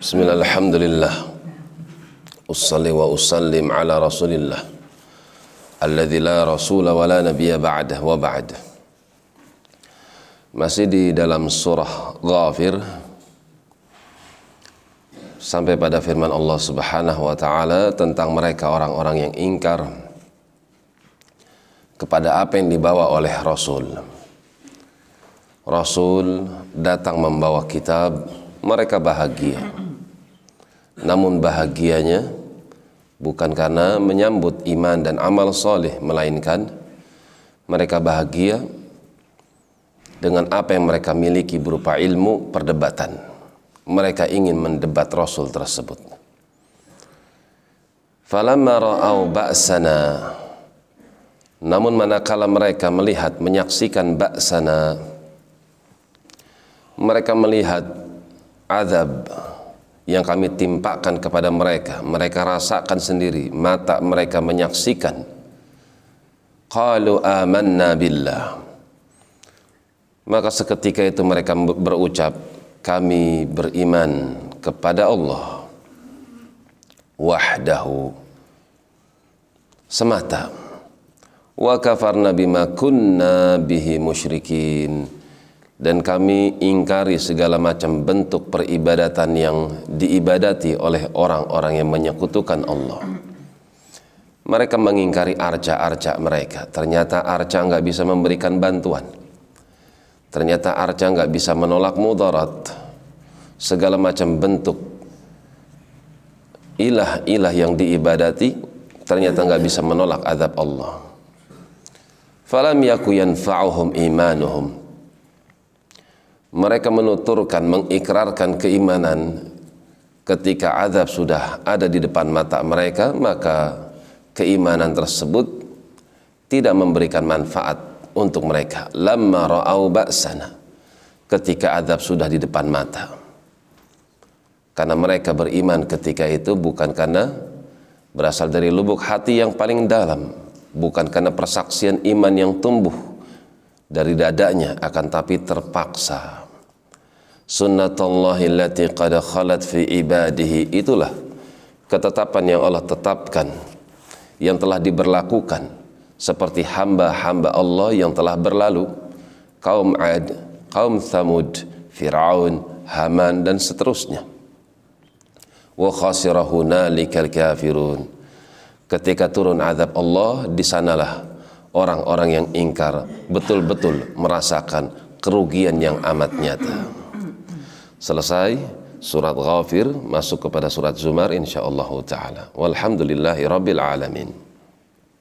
Bismillah, alhamdulillah Usalli wa usallim ala rasulillah. Alladhi la rasula wa la nabiya ba'dah wa ba'd. Masih di dalam surah Ghafir. Sampai pada firman Allah subhanahu wa ta'ala Tentang mereka orang-orang yang ingkar Kepada apa yang dibawa oleh Rasul. Rasul datang membawa kitab Mereka bahagia Namun bahagianya bukan karena menyambut iman dan amal soleh melainkan mereka bahagia dengan apa yang mereka miliki berupa ilmu perdebatan. Mereka ingin mendebat Rasul tersebut. Falamma ra'au ba'sana. Namun manakala mereka melihat menyaksikan ba'sana mereka melihat azab yang kami timpakan kepada mereka. Mereka rasakan sendiri mata mereka menyaksikan. Qalu amanna billah. Maka seketika itu mereka berucap kami beriman kepada Allah wahdahu semata. Wa kafarna bima kunna bihi musyrikin dan kami ingkari segala macam bentuk peribadatan yang diibadati oleh orang-orang yang menyekutukan Allah. Mereka mengingkari arca-arca mereka. Ternyata arca nggak bisa memberikan bantuan. Ternyata arca nggak bisa menolak mudarat. Segala macam bentuk ilah-ilah yang diibadati ternyata nggak bisa menolak azab Allah. Falam yaku yanfa'uhum imanuhum mereka menuturkan, mengikrarkan keimanan ketika azab sudah ada di depan mata mereka, maka keimanan tersebut tidak memberikan manfaat untuk mereka. Lamma ra'au ba'sana ketika azab sudah di depan mata. Karena mereka beriman ketika itu bukan karena berasal dari lubuk hati yang paling dalam, bukan karena persaksian iman yang tumbuh dari dadanya akan tapi terpaksa sunnatullahi allati qad khalat fi ibadihi. Itulah ketetapan yang Allah tetapkan yang telah diberlakukan seperti hamba-hamba Allah yang telah berlalu. Kaum Ad, kaum Thamud, Fir'aun, Haman dan seterusnya. Wa khasira hunalikal kafirun. Ketika turun azab Allah di sanalah orang-orang yang ingkar betul-betul merasakan kerugian yang amat nyata. Selesai surat Ghafir masuk kepada surat Zumar insyaallah taala. Walhamdulillahi rabbil alamin.